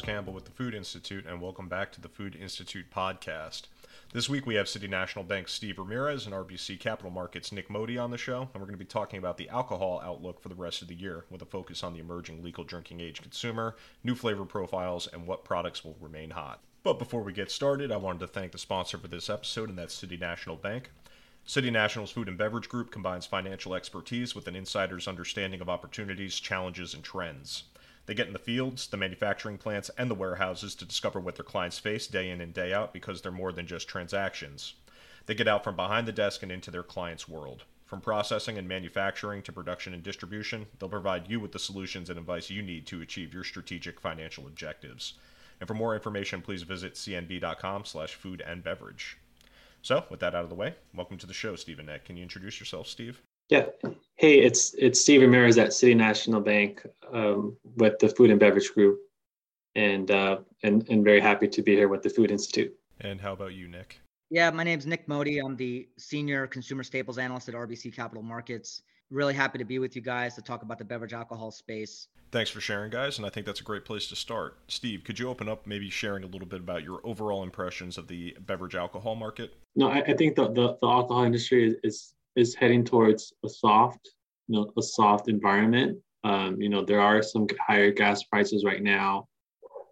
Campbell with the Food Institute, and welcome back to the Food Institute podcast. This week we have City National Bank Steve Ramirez and RBC Capital Markets Nik Modi on the show, and we're going to be talking about the alcohol outlook for the rest of the year with a focus on the emerging legal drinking age consumer, new flavor profiles, and what products will remain hot. But before we get started, I wanted to thank the sponsor for this episode, and that's City National Bank. City National's Food and Beverage Group combines financial expertise with an insider's understanding of opportunities, challenges, and trends. They get in the fields, the manufacturing plants, and the warehouses to discover what their clients face day in and day out because they're more than just transactions. They get out from behind the desk and into their clients' world. From processing and manufacturing to production and distribution, they'll provide you with the solutions and advice you need to achieve your strategic financial objectives. And for more information, please visit cnb.com slash food and beverage. So, with that out of the way, welcome to the show, Stephen. Can you introduce yourself, Steve? Yeah. Hey, it's it's Steve Ramirez at City National Bank um, with the Food and Beverage Group, and uh, and and very happy to be here with the Food Institute. And how about you, Nik? Yeah, my name is Nik Modi. I'm the senior consumer staples analyst at RBC Capital Markets. Really happy to be with you guys to talk about the beverage alcohol space. Thanks for sharing, guys. And I think that's a great place to start. Steve, could you open up maybe sharing a little bit about your overall impressions of the beverage alcohol market? No, I, I think the, the, the alcohol industry is, is heading towards a soft, you know, a soft environment. Um, you know, there are some higher gas prices right now.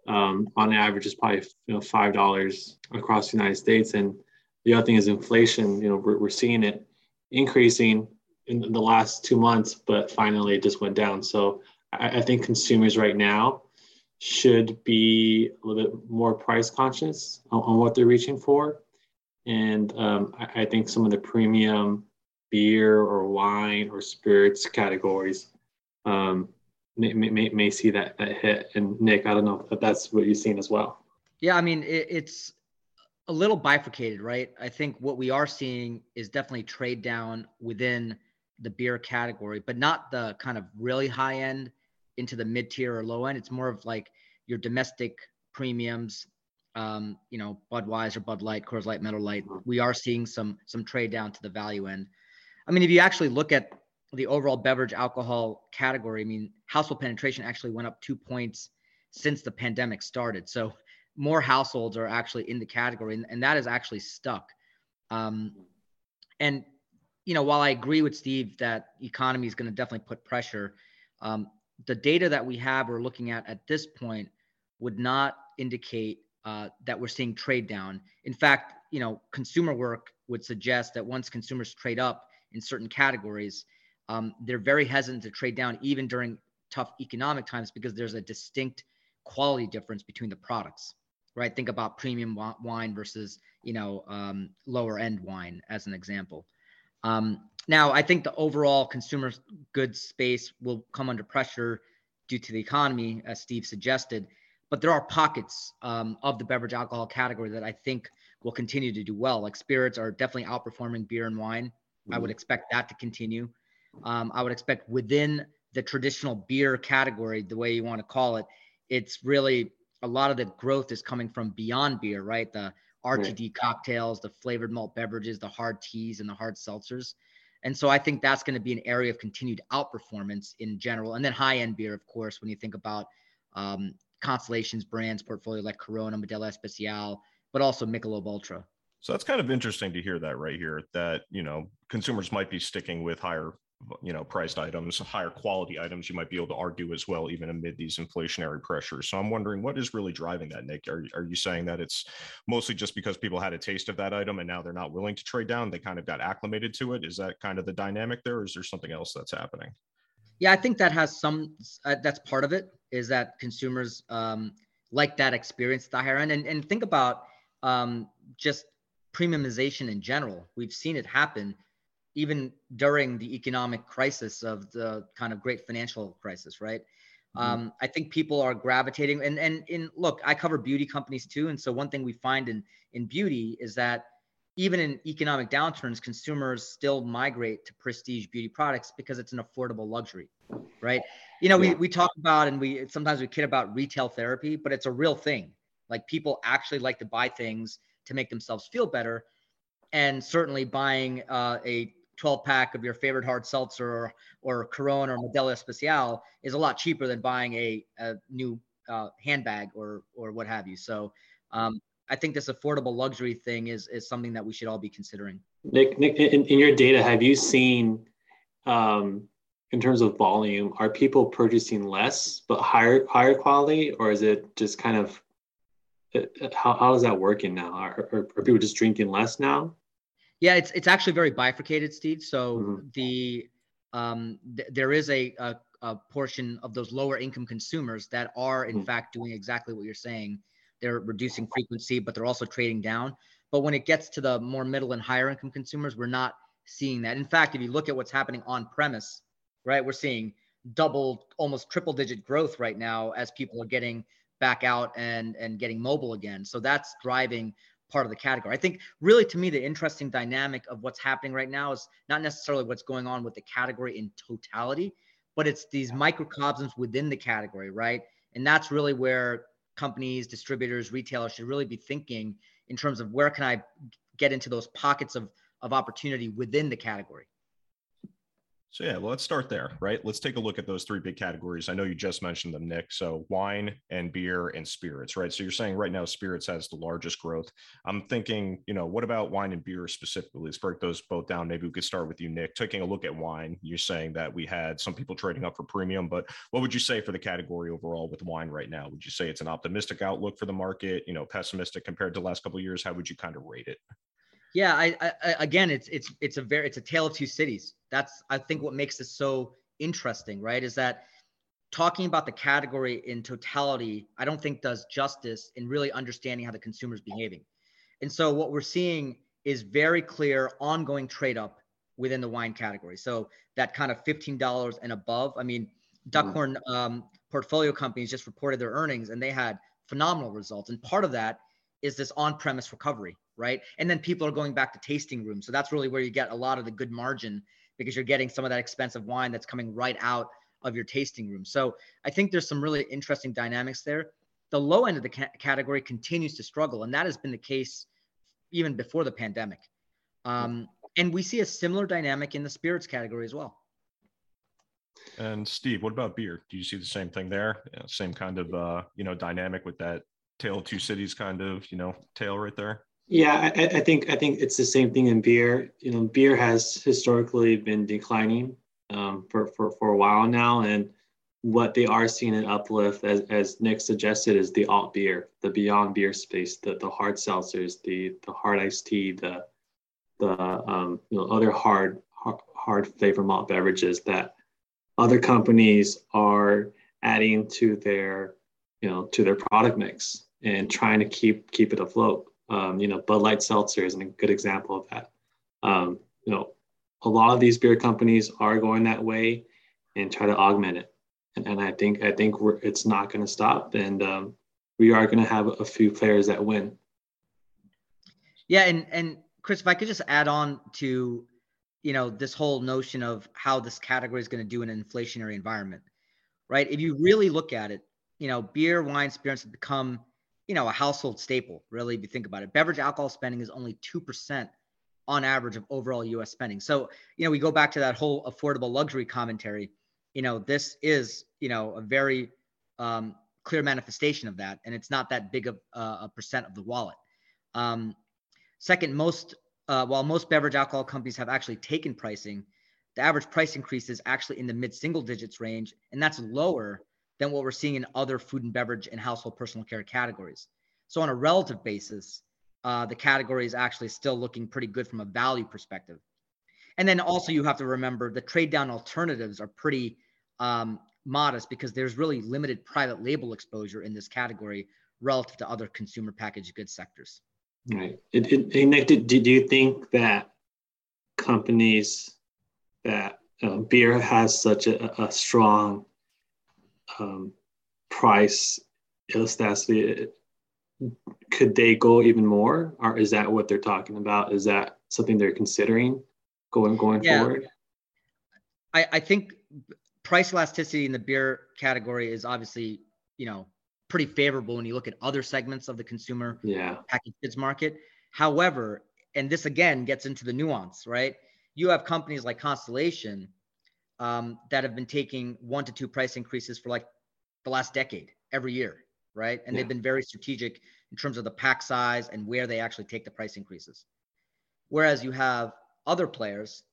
Um, on average, it's probably you know five dollars across the United States, and the other thing is inflation. You know, we're, we're seeing it increasing in the last two months, but finally it just went down. So I, I think consumers right now should be a little bit more price conscious on, on what they're reaching for. And um, I, I, think some of the premium beer or wine or spirits categories um, may, may, may, see that, that hit. And Nik, I don't know if that's what you've seen as well. Yeah, I mean, it, it's a little bifurcated, right? I think what we are seeing is definitely trade down within the beer category, but not the kind of really high end into the mid tier or low end. It's more of like your domestic premiums, um, you know, Budweiser, Bud Light, Coors Light, Miller Lite. We are seeing some some trade down to the value end. I mean, if you actually look at the overall beverage alcohol category, I mean, household penetration actually went up two points since the pandemic started. So more households are actually in the category, and, and that is actually stuck. Um, and you know, while I agree with Steve that economy is going to definitely put pressure, um, the data that we have we're looking at at this point would not indicate uh, that we're seeing trade down. In fact, you know, consumer work would suggest that once consumers trade up in certain categories, um, they're very hesitant to trade down even during tough economic times because there's a distinct quality difference between the products right think about premium wine versus you know um, lower end wine as an example um, now, I think the overall consumer goods space will come under pressure due to the economy, as Steve suggested. But there are pockets um, of the beverage alcohol category that I think will continue to do well. Like spirits are definitely outperforming beer and wine. Mm-hmm. I would expect that to continue. Um, I would expect within the traditional beer category, the way you want to call it, it's really a lot of the growth is coming from beyond beer, right? The RTD cocktails, the flavored malt beverages, the hard teas, and the hard seltzers. And so I think that's going to be an area of continued outperformance in general. And then high end beer, of course, when you think about um, Constellation's brands portfolio like Corona, Modelo Especial, but also Michelob Ultra. So that's kind of interesting to hear that right here that, you know, consumers might be sticking with higher you know priced items higher quality items you might be able to argue as well even amid these inflationary pressures. So i'm wondering what is really driving that nik? Are, are you saying that it's mostly just because people had a taste of that item and now they're not willing to trade down they kind of got acclimated to it? Is that kind of the dynamic there or is there something else that's happening? Yeah i think that has some uh, that's part of it is that consumers um, like that experience the higher end. And, and think about um, just premiumization in general we've seen it happen even during the economic crisis of the kind of great financial crisis, right? Mm-hmm. Um, I think people are gravitating and and in look, I cover beauty companies too, and so one thing we find in in beauty is that even in economic downturns, consumers still migrate to prestige beauty products because it's an affordable luxury, right? You know, yeah. we we talk about and we sometimes we kid about retail therapy, but it's a real thing. Like people actually like to buy things to make themselves feel better, and certainly buying uh, a 12 pack of your favorite hard seltzer or, or Corona or Modelo Especial is a lot cheaper than buying a, a new uh, handbag or or what have you. So um, I think this affordable luxury thing is is something that we should all be considering. Nik, Nik, in, in your data, have you seen um, in terms of volume, are people purchasing less but higher higher quality, or is it just kind of how, how is that working now? Are, are, are people just drinking less now? Yeah, it's it's actually very bifurcated, Steve. So mm-hmm. the um, th- there is a, a, a portion of those lower income consumers that are in mm-hmm. fact doing exactly what you're saying. They're reducing frequency, but they're also trading down. But when it gets to the more middle and higher income consumers, we're not seeing that. In fact, if you look at what's happening on premise, right, we're seeing double, almost triple digit growth right now as people are getting back out and and getting mobile again. So that's driving part of the category. I think really to me the interesting dynamic of what's happening right now is not necessarily what's going on with the category in totality, but it's these microcosms within the category, right? And that's really where companies, distributors, retailers should really be thinking in terms of where can I get into those pockets of of opportunity within the category. So yeah, well, let's start there, right? Let's take a look at those three big categories. I know you just mentioned them, Nik. So wine and beer and spirits, right? So you're saying right now spirits has the largest growth. I'm thinking, you know, what about wine and beer specifically? Let's break those both down. Maybe we could start with you, Nik. Taking a look at wine, you're saying that we had some people trading up for premium, but what would you say for the category overall with wine right now? Would you say it's an optimistic outlook for the market? You know, pessimistic compared to the last couple years? How would you kind of rate it? Yeah, I, I, again, it's it's it's a very it's a tale of two cities. That's I think what makes this so interesting, right? Is that talking about the category in totality, I don't think does justice in really understanding how the consumer is behaving. And so what we're seeing is very clear ongoing trade up within the wine category. So that kind of $15 and above. I mean, Duckhorn um, portfolio companies just reported their earnings and they had phenomenal results. And part of that is this on-premise recovery, right? And then people are going back to tasting rooms. So that's really where you get a lot of the good margin because you're getting some of that expensive wine that's coming right out of your tasting room. So I think there's some really interesting dynamics there. The low end of the ca- category continues to struggle, and that has been the case even before the pandemic. Um, and we see a similar dynamic in the spirits category as well. And Steve, what about beer? Do you see the same thing there? Yeah, same kind of uh, you know dynamic with that tale of two cities kind of you know tale right there. Yeah, I, I, think I think it's the same thing in beer. You know, beer has historically been declining um, for, for for a while now, and what they are seeing an uplift, as, as Nik suggested, is the alt beer, the beyond beer space, the the hard seltzers, the the hard iced tea, the the um, you know other hard hard flavor malt beverages that other companies are adding to their you know to their product mix and trying to keep keep it afloat. Um, you know, Bud Light Seltzer is a good example of that. Um, you know, a lot of these beer companies are going that way and try to augment it. And, and I think I think it's not going to stop, and um, we are going to have a few players that win. Yeah, and and Chris, if I could just add on to, you know, this whole notion of how this category is going to do in an inflationary environment, right? If you really look at it, you know, beer, wine, spirits have become you know, a household staple, really, if you think about it. Beverage alcohol spending is only 2% on average of overall US spending. So, you know, we go back to that whole affordable luxury commentary. You know, this is, you know, a very um, clear manifestation of that. And it's not that big of uh, a percent of the wallet. Um, second, most, uh, while most beverage alcohol companies have actually taken pricing, the average price increase is actually in the mid single digits range. And that's lower than what we're seeing in other food and beverage and household personal care categories. So on a relative basis, uh, the category is actually still looking pretty good from a value perspective. And then also you have to remember the trade down alternatives are pretty um, modest because there's really limited private label exposure in this category relative to other consumer packaged goods sectors. Right. It, Nik, do you think that companies that uh, beer has such a, a strong um, price elasticity, could they go even more, or is that what they're talking about? Is that something they're considering going going yeah. forward? I, I think price elasticity in the beer category is obviously you know pretty favorable when you look at other segments of the consumer yeah. packaged goods market. However, and this again gets into the nuance, right? You have companies like Constellation um, that have been taking one to two price increases for like the last decade, every year, right? And yeah. they've been very strategic in terms of the pack size and where they actually take the price increases. Whereas you have other players,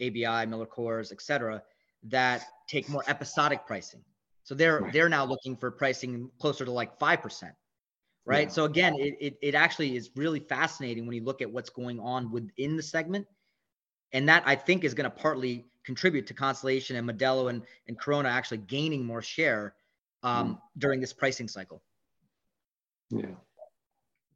ABI, Miller Coors, et cetera, that take more episodic pricing. So they're right. they're now looking for pricing closer to like five percent, right? Yeah. So again, it, it it actually is really fascinating when you look at what's going on within the segment, and that I think is going to partly contribute to Constellation and Modelo and and Corona actually gaining more share um, mm. during this pricing cycle. Yeah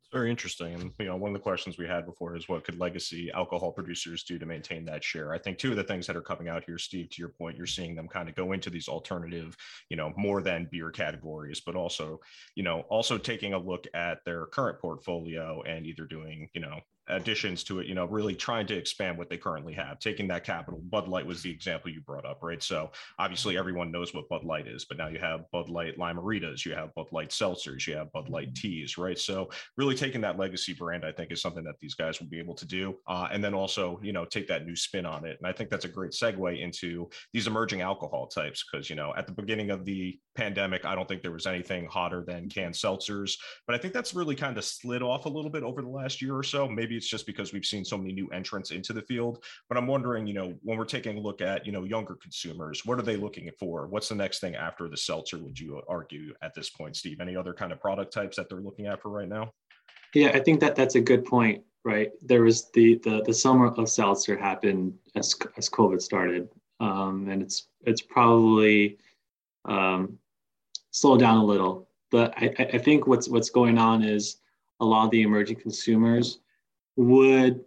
It's very interesting. And you know, one of the questions we had before is what could legacy alcohol producers do to maintain that share? I think two of the things that are coming out here, Steve, to your point, you're seeing them kind of go into these alternative, you know, more than beer categories, but also, you know, also taking a look at their current portfolio and either doing, you know, additions to it, you know, really trying to expand what they currently have, taking that capital. Bud Light was the example you brought up, right? So obviously everyone knows what Bud Light is, but now you have Bud Light Lime-A-Ritas, you have Bud Light Seltzers, you have Bud Light Teas, right? So really taking that legacy brand, I think, is something that these guys will be able to do. Uh, and then also, you know, take that new spin on it. And I think that's a great segue into these emerging alcohol types because, you know, at the beginning of the pandemic, I don't think there was anything hotter than canned seltzers, but I think that's really kind of slid off a little bit over the last year or so. Maybe it's just because we've seen so many new entrants into the field. But I'm wondering, you know, when we're taking a look at, you know, younger consumers, what are they looking for? What's the next thing after the seltzer, would you argue at this point, Steve? Any other kind of product types that they're looking at for right now? Yeah, I think that that's a good point, right? There was the the, the summer of seltzer happened as as COVID started, um, and it's it's probably um, slowed down a little. But I, I think what's what's going on is a lot of the emerging consumers would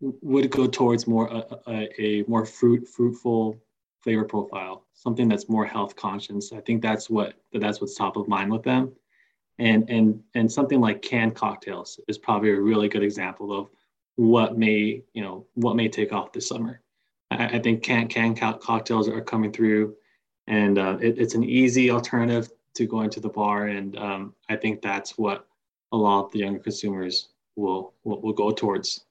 would go towards more a, a, a, more fruit fruitful flavor profile something that's more health conscious. I think that's what that's what's top of mind with them. And and and something like canned cocktails is probably a really good example of what may you know what may take off this summer. I, I think canned canned cocktails are coming through and uh, it, it's an easy alternative to going to the bar. And um, i think that's what a lot of the younger consumers will will, will go towards.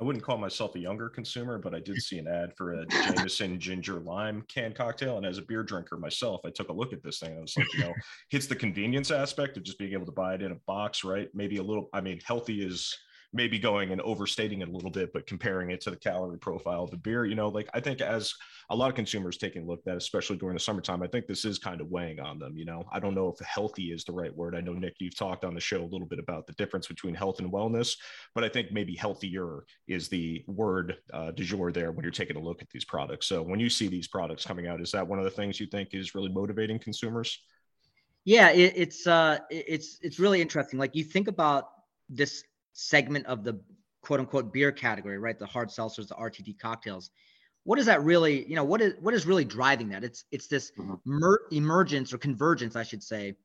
I wouldn't call myself a younger consumer, but I did see an ad for a Jameson ginger lime can cocktail. And as a beer drinker myself, I took a look at this thing. I was like, you know, hits the convenience aspect of just being able to buy it in a box, right? Maybe a little, I mean, healthy is maybe going and overstating it a little bit, but comparing it to the calorie profile of the beer, you know, like I think as a lot of consumers taking a look at that, especially during the summertime, I think this is kind of weighing on them. You know, I don't know if healthy is the right word. I know Nik, you've talked on the show a little bit about the difference between health and wellness, but I think maybe healthier is the word uh, du jour there when you're taking a look at these products. So when you see these products coming out, is that one of the things you think is really motivating consumers? Yeah, it, it's uh, it's it's really interesting. Like you think about this segment of the quote unquote beer category, right? The hard seltzers, the RTD cocktails. What is that really, you know, what is what is really driving that? It's it's this mm-hmm. mer- emergence or convergence, I should say,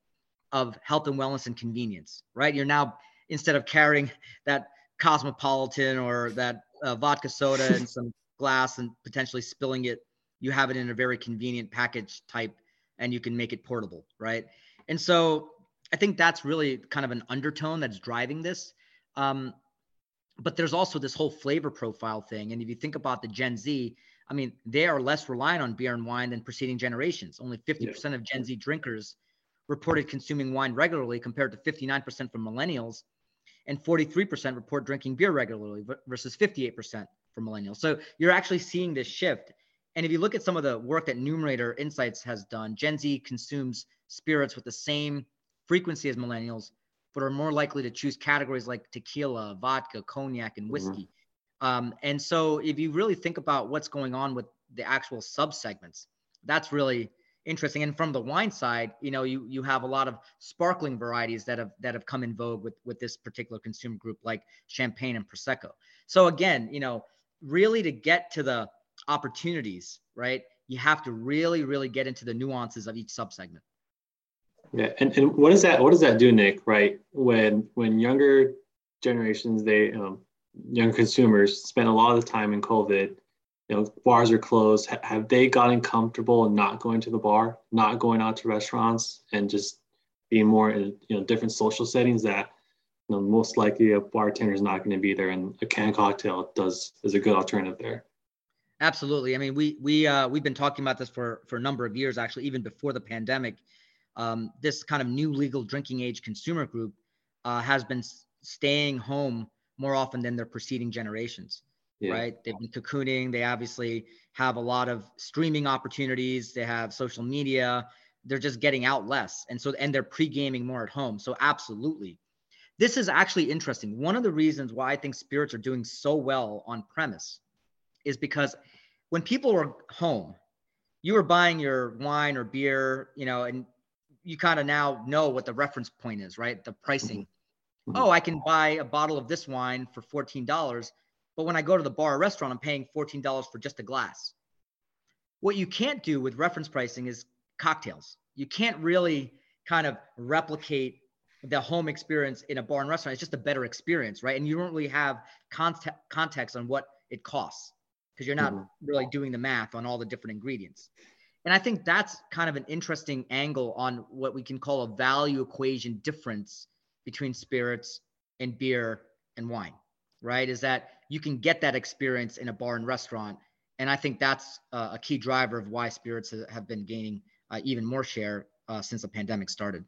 of health and wellness and convenience, right? You're now instead of carrying that cosmopolitan or that uh, vodka soda and some glass and potentially spilling it, you have it in a very convenient package type and you can make it portable, right? And so I think that's really kind of an undertone that's driving this. Um, but there's also this whole flavor profile thing. And if you think about the Gen Z, I mean, they are less reliant on beer and wine than preceding generations. Only 50% yeah. of Gen Z drinkers reported consuming wine regularly compared to 59% from millennials. And 43% report drinking beer regularly versus 58% for millennials. So you're actually seeing this shift. And if you look at some of the work that Numerator Insights has done, Gen Z consumes spirits with the same frequency as millennials, but are more likely to choose categories like tequila, vodka, cognac, and mm-hmm. whiskey. Mm-hmm. Um, and so, if you really think about what's going on with the actual subsegments, that's really interesting. And from the wine side, you know, you you have a lot of sparkling varieties that have that have come in vogue with with this particular consumer group, like champagne and prosecco. So again, you know, really to get to the opportunities, right? You have to really, really get into the nuances of each subsegment. Yeah, and, and what does that what does that do, Nik? Right when when younger generations, they um, young consumers spend a lot of the time in COVID. You know, bars are closed. H- have they gotten comfortable in not going to the bar, not going out to restaurants, and just being more in you know different social settings that you know most likely a bartender is not going to be there, and a canned cocktail does is a good alternative there. Absolutely. I mean, we we uh, we've been talking about this for for a number of years, actually, even before the pandemic um, this kind of new legal drinking age consumer group uh, has been staying home more often than their preceding generations. Yeah. Right? They've been cocooning. They obviously have a lot of streaming opportunities. They have social media. They're just getting out less, and so and they're pre gaming more at home. So absolutely, this is actually interesting. One of the reasons why I think spirits are doing so well on premise is because when people are home, you were buying your wine or beer, you know, and you kind of now know what the reference point is, right? The pricing. Mm-hmm. mm-hmm. Oh, I can buy a bottle of this wine for $14, but when I go to the bar or restaurant, I'm paying $14 for just a glass. What you can't do with reference pricing is cocktails. You can't really kind of replicate the home experience in a bar and restaurant. It's just a better experience, right? And you don't really have context context on what it costs because you're not mm-hmm. really doing the math on all the different ingredients. And I think that's kind of an interesting angle on what we can call a value equation difference between spirits and beer and wine, right? Is that you can get that experience in a bar and restaurant. And I think that's uh, a key driver of why spirits have been gaining uh, even more share uh, since the pandemic started.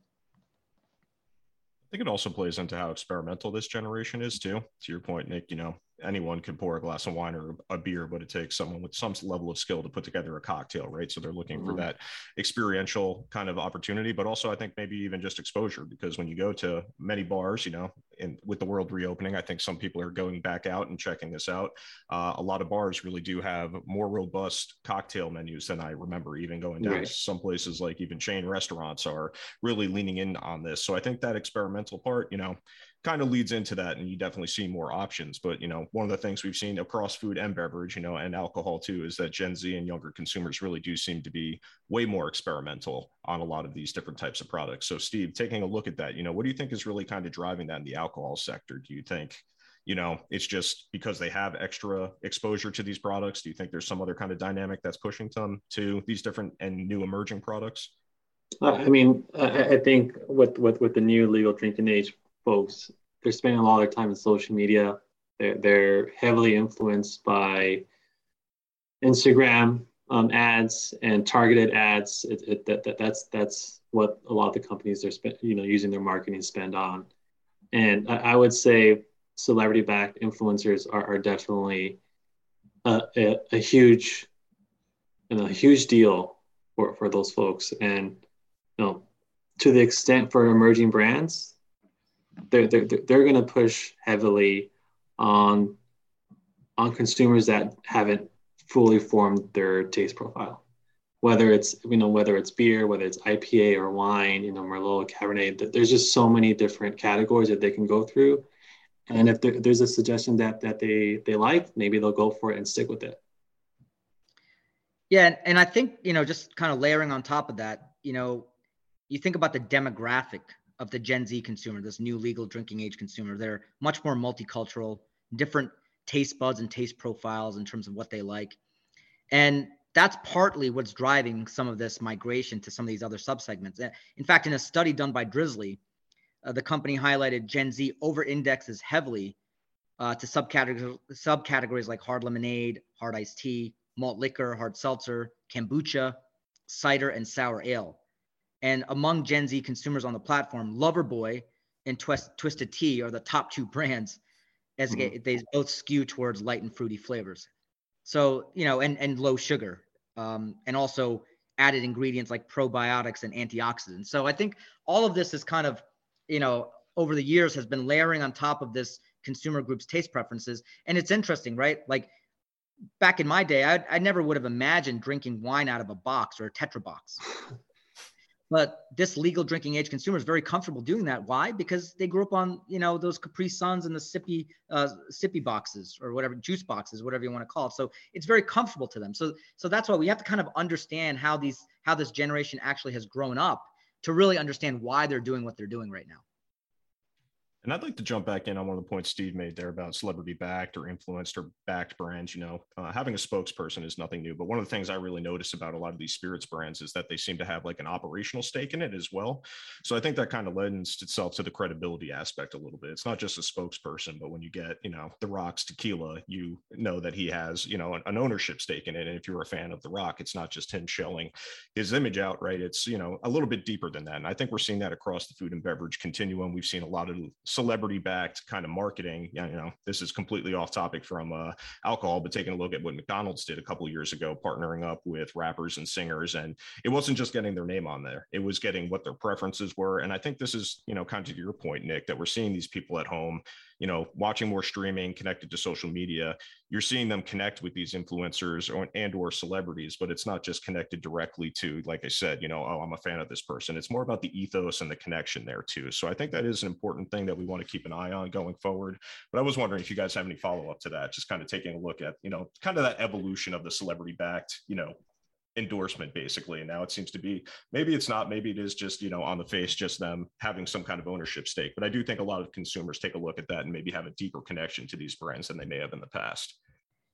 I think it also plays into how experimental this generation is too. To your point, Nik, you know, anyone can pour a glass of wine or a beer, but it takes someone with some level of skill to put together a cocktail, right? So they're looking mm-hmm. for that experiential kind of opportunity, but also I think maybe even just exposure because when you go to many bars, you know, and with the world reopening, I think some people are going back out and checking this out. Uh, a lot of bars really do have more robust cocktail menus than I remember even going down. Right. Some places like even chain restaurants are really leaning in on this. So I think that experimental part, you know, kind of leads into that and you definitely see more options but you know one of the things we've seen across food and beverage you know and alcohol too is that gen z and younger consumers really do seem to be way more experimental on a lot of these different types of products. So steve taking a look at that you know what do you think is really kind of driving that in the alcohol sector? Do you think you know it's just because they have extra exposure to these products? Do you think there's some other kind of dynamic that's pushing them to these different and new emerging products? I mean, I think with, with with the new legal drinking age folks they're spending a lot of their time in social media. They're, they're heavily influenced by Instagram um, ads and targeted ads. It, it, that, that, that's that's what a lot of the companies are spend, you know using their marketing spend on. And I, I would say celebrity-backed influencers are, are definitely a, a, a huge and a huge deal for, for those folks. And you know, to the extent for emerging brands, they're they're, they're going to push heavily on on consumers that haven't fully formed their taste profile. Whether it's you know whether it's beer whether it's ipa or wine you know merlot cabernet there's just so many different categories that they can go through. And if there, there's a suggestion that that they they like maybe they'll go for it and stick with it. Yeah and, and i think you know just kind of layering on top of that you know you think about the demographic of the Gen Z consumer, this new legal drinking age consumer. They're much more multicultural, different taste buds and taste profiles in terms of what they like. And that's partly what's driving some of this migration to some of these other subsegments. In fact, in a study done by Drizly, uh, the company highlighted Gen Z over indexes heavily uh, to subcategories, subcategories like hard lemonade, hard iced tea, malt liquor, hard seltzer, kombucha, cider, and sour ale. And among Gen Z consumers on the platform, Loverboy and Twist, Twisted Tea are the top two brands as mm-hmm. they both skew towards light and fruity flavors. So, you know, and, and low sugar um, and also added ingredients like probiotics and antioxidants. So I think all of this is kind of, you know, over the years has been layering on top of this consumer group's taste preferences. And it's interesting, right? Like back in my day, I, I never would have imagined drinking wine out of a box or a Tetra box. But this legal drinking age consumer is very comfortable doing that. Why? Because they grew up on you know those Capri Suns and the sippy uh, sippy boxes or whatever juice boxes, whatever you want to call it. So it's very comfortable to them. So so that's why we have to kind of understand how these how this generation actually has grown up to really understand why they're doing what they're doing right now. And I'd like to jump back in on one of the points Steve made there about celebrity backed or influenced or backed brands. You know, uh, having a spokesperson is nothing new, but one of the things I really notice about a lot of these spirits brands is that they seem to have like an operational stake in it as well. So I think that kind of lends itself to the credibility aspect a little bit. It's not just a spokesperson, but when you get, you know, The Rock's tequila, you know that he has, you know, an, an ownership stake in it. And if you're a fan of The Rock, it's not just him showing his image out, right? It's, you know, a little bit deeper than that. And I think we're seeing that across the food and beverage continuum. We've seen a lot of celebrity backed kind of marketing. You know, this is completely off topic from uh, alcohol, but taking a look at what McDonald's did a couple years ago, partnering up with rappers and singers, and it wasn't just getting their name on there; it was getting what their preferences were. And I think this is, you know, kind of your point, Nik, that we're seeing these people at home you know watching more streaming connected to social media you're seeing them connect with these influencers or, and or celebrities but it's not just connected directly to like i said you know oh i'm a fan of this person. It's more about the ethos and the connection there too. So i think that is an important thing that we want to keep an eye on going forward. But i was wondering if you guys have any follow-up to that just kind of taking a look at you know kind of that evolution of the celebrity backed you know endorsement basically and now it seems to be maybe it's not maybe it is just you know on the face just them having some kind of ownership stake but i do think a lot of consumers take a look at that and maybe have a deeper connection to these brands than they may have in the past.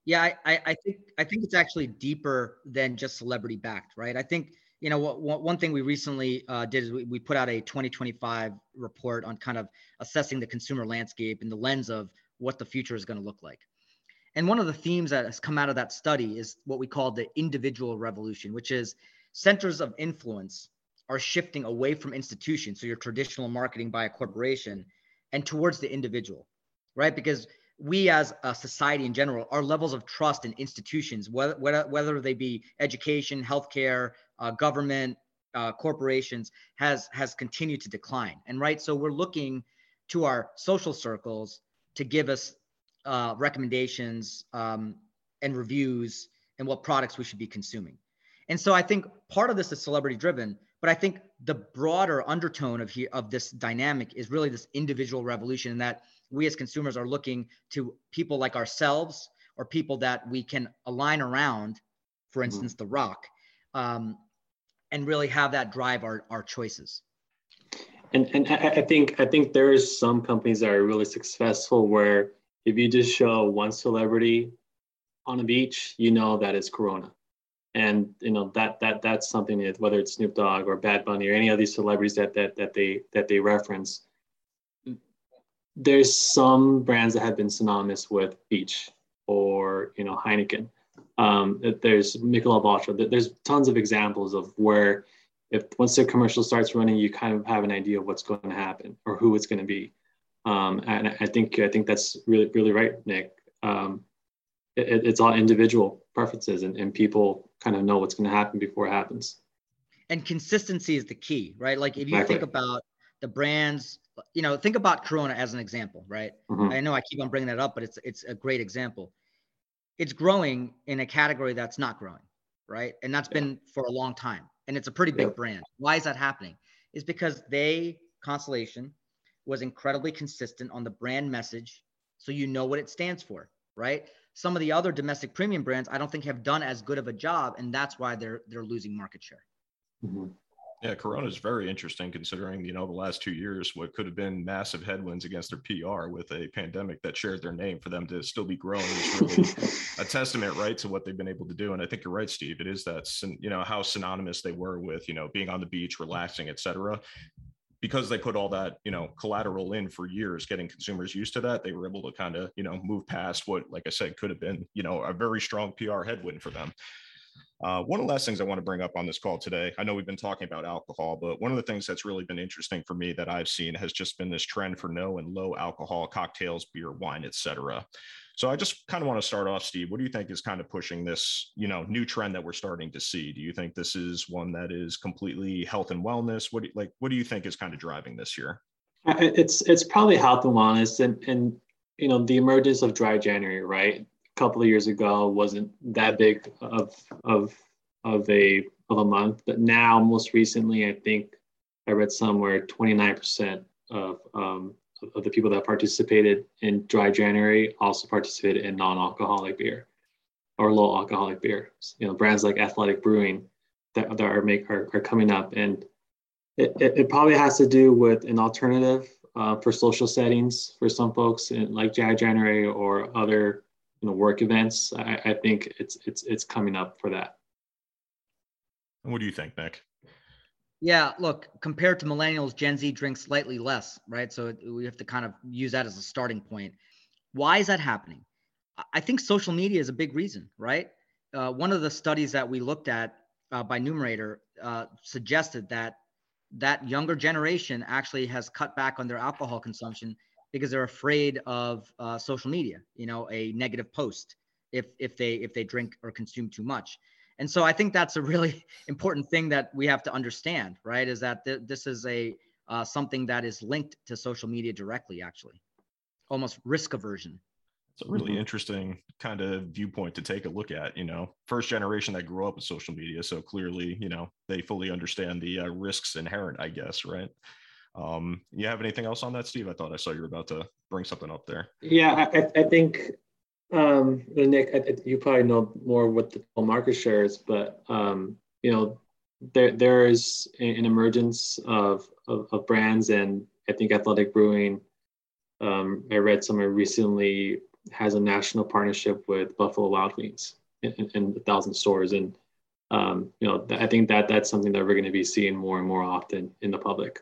Yeah i i think i think it's actually deeper than just celebrity backed right? I think you know what, one thing we recently uh, did is we, we put out a 2025 report on kind of assessing the consumer landscape in the lens of what the future is going to look like and one of the themes that has come out of that study is what we call the individual revolution, which is centers of influence are shifting away from institutions, so your traditional marketing by a corporation, and towards the individual, right? Because we as a society in general, our levels of trust in institutions, whether, whether they be education, healthcare, uh, government, uh, corporations, has has continued to decline. And right, so we're looking to our social circles to give us uh, recommendations um, and reviews and what products we should be consuming. And so I think part of this is celebrity driven, but I think the broader undertone of here of this dynamic is really this individual revolution and that we as consumers are looking to people like ourselves or people that we can align around, for mm-hmm. instance, mm-hmm. The Rock, um, and really have that drive our, our choices. And, and I think I think there's some companies that are really successful where if you just show one celebrity on a beach, you know that it's Corona. And you know that that that's something that whether it's Snoop Dogg or Bad Bunny or any of these celebrities that that that they that they reference, there's some brands that have been synonymous with beach or you know Heineken. Um, there's Michelob Ultra. There's tons of examples of where if once the commercial starts running, you kind of have an idea of what's going to happen or who it's going to be. Um, and I think I think that's really really right, Nik. Um, it, it's all individual preferences, and, and people kind of know what's going to happen before it happens. And consistency is the key, right? Like if you exactly. think about the brands, you know, think about Corona as an example, right? Mm-hmm. I know I keep on bringing that up, but it's it's a great example. It's growing in a category that's not growing, right? And that's yeah. been for a long time, and it's a pretty big brand. Why is that happening? Is because they Constellation was incredibly consistent on the brand message. So you know what it stands for, right? Some of the other domestic premium brands, I don't think have done as good of a job, and that's why they're they're losing market share. Mm-hmm. Yeah, Corona is very interesting considering you know the last two years what could have been massive headwinds against their PR with a pandemic that shared their name for them to still be growing is really a testament, right, to what they've been able to do. And I think you're right, Steve. It is that you know how synonymous they were with you know being on the beach, relaxing, etc because they put all that you know collateral in for years getting consumers used to that they were able to kind of you know move past what like i said could have been you know a very strong pr headwind for them uh, one of the last things I want to bring up on this call today, I know we've been talking about alcohol, but one of the things that's really been interesting for me that I've seen has just been this trend for no and low alcohol cocktails, beer, wine, etc. So I just kind of want to start off, Steve. What do you think is kind of pushing this, you know, new trend that we're starting to see? Do you think this is one that is completely health and wellness? What do you, like? What do you think is kind of driving this year? It's it's probably health and wellness, and and you know the emergence of dry January, right? A couple of years ago wasn't that big of of of a of a month, but now most recently, I think I read somewhere 29% of um, of the people that participated in dry January also participated in non-alcoholic beer or low alcoholic beer. You know, brands like Athletic Brewing that, that are make are, are coming up, and it, it, it, probably has to do with an alternative uh, for social settings for some folks, like dry January or other you know work events. I, I think it's it's it's coming up for that. What do you think, Nik? Yeah, look, compared to millennials, Gen Z drinks slightly less, right? So we have to kind of use that as a starting point. Why is that happening? I think social media is a big reason, right? Uh, one of the studies that we looked at uh, by Numerator uh, suggested that that younger generation actually has cut back on their alcohol consumption because they're afraid of uh, social media, you know, a negative post if if they if they drink or consume too much. And so I think that's a really important thing that we have to understand, right? Is that th- this is a uh, something that is linked to social media directly, actually, almost risk aversion. It's a really mm-hmm. interesting kind of viewpoint to take a look at. You know, first generation that grew up with social media, so clearly, you know, they fully understand the uh, risks inherent, I guess, right? Um, you have anything else on that, Steve? I thought I saw you were about to bring something up there. Yeah, I, I think um, Nik, I, you probably know more what the market share is, but um, you know, there there is an emergence of, of, of brands, and I think Athletic Brewing. Um, I read somewhere recently has a national partnership with Buffalo Wild Wings in, in, in a thousand stores, and um, you know, I think that that's something that we're going to be seeing more and more often in the public.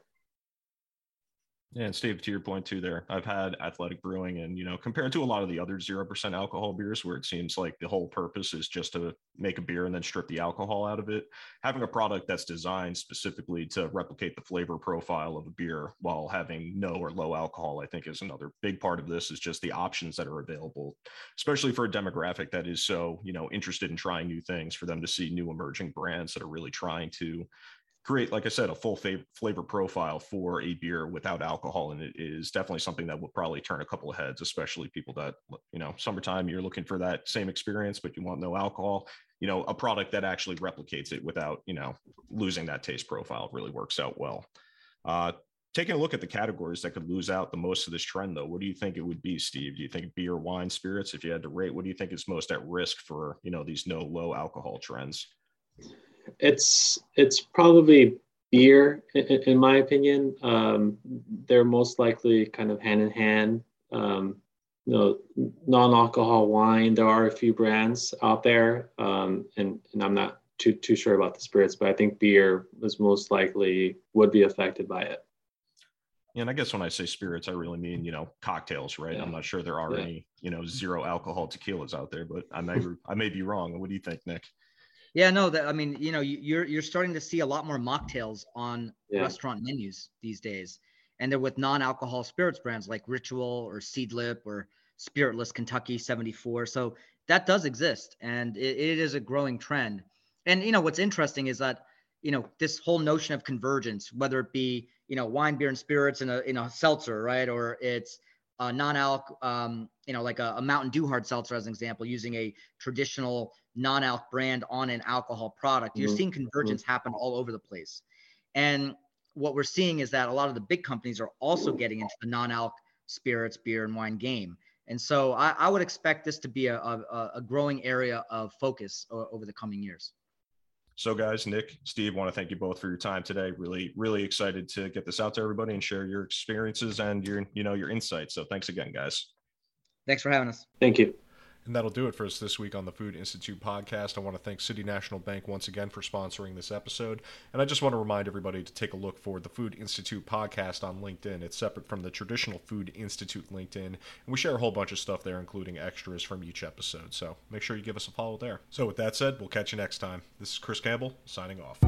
And Steve, to your point too, there, I've had athletic brewing, and you know, compared to a lot of the other zero percent alcohol beers, where it seems like the whole purpose is just to make a beer and then strip the alcohol out of it, having a product that's designed specifically to replicate the flavor profile of a beer while having no or low alcohol, I think is another big part of this. Is just the options that are available, especially for a demographic that is so you know interested in trying new things, for them to see new emerging brands that are really trying to create, like I said, a full fav- flavor profile for a beer without alcohol and it is definitely something that will probably turn a couple of heads, especially people that, you know, summertime, you're looking for that same experience, but you want no alcohol. You know, a product that actually replicates it without, you know, losing that taste profile really works out well. Uh, taking a look at the categories that could lose out the most of this trend, though, what do you think it would be, Steve? Do you think beer, wine, spirits? If you had to rate, what do you think is most at risk for, you know, these no low alcohol trends? It's it's probably beer, in, in my opinion. Um, they're most likely kind of hand in hand. Um, you know, non-alcohol wine. There are a few brands out there, um, and and I'm not too too sure about the spirits, but I think beer was most likely would be affected by it. And I guess when I say spirits, I really mean you know cocktails, right? Yeah. I'm not sure there are yeah. any you know zero alcohol tequilas out there, but I may I may be wrong. What do you think, Nik? Yeah, no, that I mean, you know, you're you're starting to see a lot more mocktails on yeah. restaurant menus these days, and they're with non-alcohol spirits brands like Ritual or Seedlip or Spiritless Kentucky 74. So that does exist, and it, it is a growing trend. And you know, what's interesting is that you know this whole notion of convergence, whether it be you know wine, beer, and spirits in a in a seltzer, right, or it's a non-alc, um, you know, like a, a Mountain Dew hard seltzer as an example, using a traditional non-alc brand on an alcohol product. You're mm-hmm. seeing convergence mm-hmm. happen all over the place. And what we're seeing is that a lot of the big companies are also getting into the non-alc spirits, beer, and wine game. And so I, I would expect this to be a, a, a growing area of focus over the coming years. So, guys, Nik, Steve, want to thank you both for your time today. Really, really excited to get this out to everybody and share your experiences and your, you know, your insights. So, thanks again, guys. Thanks for having us. Thank you. And that'll do it for us this week on the Food Institute podcast. I want to thank City National Bank once again for sponsoring this episode. And I just want to remind everybody to take a look for the Food Institute podcast on LinkedIn. It's separate from the traditional Food Institute LinkedIn. And we share a whole bunch of stuff there, including extras from each episode. So make sure you give us a follow there. So with that said, we'll catch you next time. This is Chris Campbell signing off.